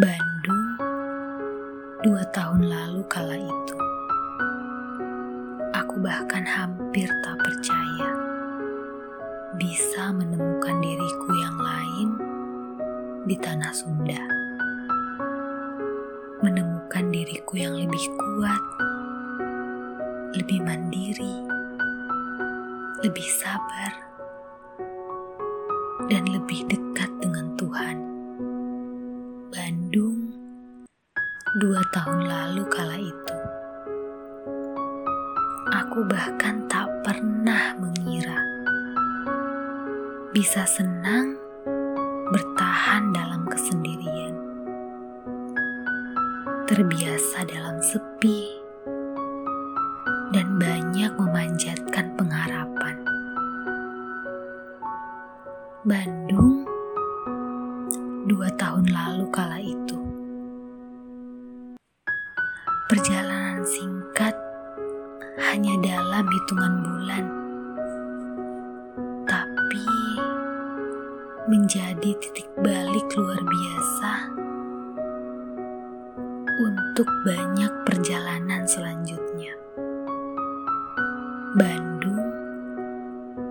Bandung dua tahun lalu kala itu. Aku bahkan hampir tak percaya bisa menemukan diriku yang lain di tanah Sunda. Menemukan diriku yang lebih kuat, lebih mandiri, lebih sabar, dan lebih dekat. Bandung dua tahun lalu kala itu. Aku bahkan tak pernah mengira bisa senang bertahan dalam kesendirian, terbiasa dalam sepi, dan banyak memanjatkan pengharapan. Bandung dua tahun lalu kala itu. Perjalanan singkat hanya dalam hitungan bulan, tapi menjadi titik balik luar biasa untuk banyak perjalanan selanjutnya. Bandung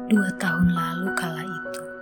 dua tahun lalu kala itu.